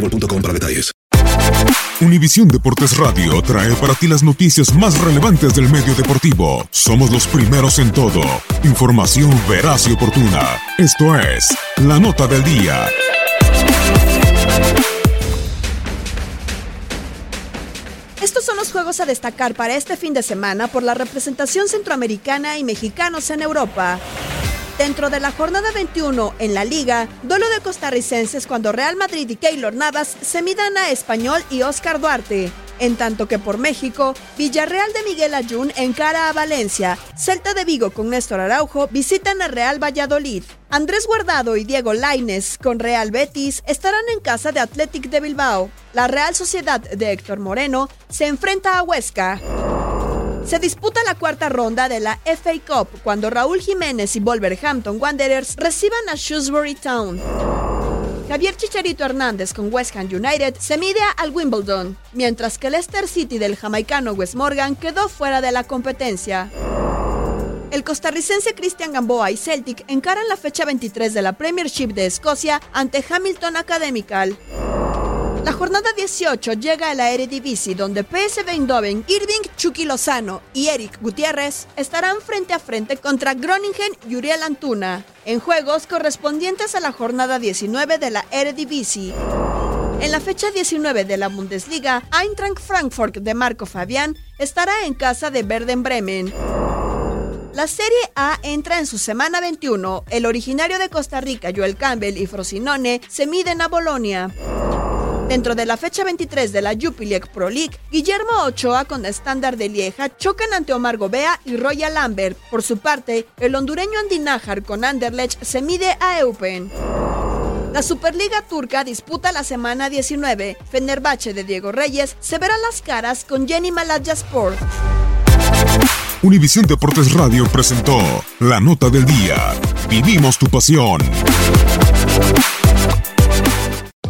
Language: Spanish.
boostmobile.com para detalles. Univisión Deportes Radio trae para ti las noticias más relevantes del medio deportivo. Somos los primeros en todo. Información veraz y oportuna. Esto es La Nota del Día. Estos son los juegos a destacar para este fin de semana por la representación centroamericana y mexicanos en Europa. Dentro de la jornada 21 en la liga, duelo de costarricenses cuando Real Madrid y Keylor Navas se midan a Español y Oscar Duarte. En tanto que por México, Villarreal de Miguel Ayun encara a Valencia, Celta de Vigo con Néstor Araujo visitan a Real Valladolid. Andrés Guardado y Diego Laines con Real Betis estarán en casa de Athletic de Bilbao. La Real Sociedad de Héctor Moreno se enfrenta a Huesca. Se disputa la cuarta ronda de la FA Cup cuando Raúl Jiménez y Wolverhampton Wanderers reciban a Shrewsbury Town. Javier Chicharito Hernández con West Ham United se mide al Wimbledon, mientras que Leicester City del jamaicano Wes Morgan quedó fuera de la competencia. El costarricense Cristian Gamboa y Celtic encaran la fecha 23 de la Premiership de Escocia ante Hamilton Academical. La jornada 18 llega a la Eredivisie, donde PSV Eindhoven, Irving Chucky Lozano y Eric Gutiérrez estarán frente a frente contra Groningen y Uriel Antuna, en juegos correspondientes a la jornada 19 de la Eredivisie. En la fecha 19 de la Bundesliga, Eintracht Frankfurt de Marco Fabián estará en casa de Verden Bremen. La Serie A entra en su semana 21. El originario de Costa Rica, Joel Campbell y Frosinone, se miden a Bolonia. Dentro de la fecha 23 de la Jupiler Pro League, Guillermo Ochoa con estándar de Lieja chocan ante Omar Gobea y Royal Lambert. Por su parte, el hondureño Andinájar con Anderlecht se mide a Eupen. La Superliga Turca disputa la semana 19. Fenerbahce de Diego Reyes se verá las caras con Jenny Sport. Univisión Deportes Radio presentó La Nota del Día. Vivimos tu pasión.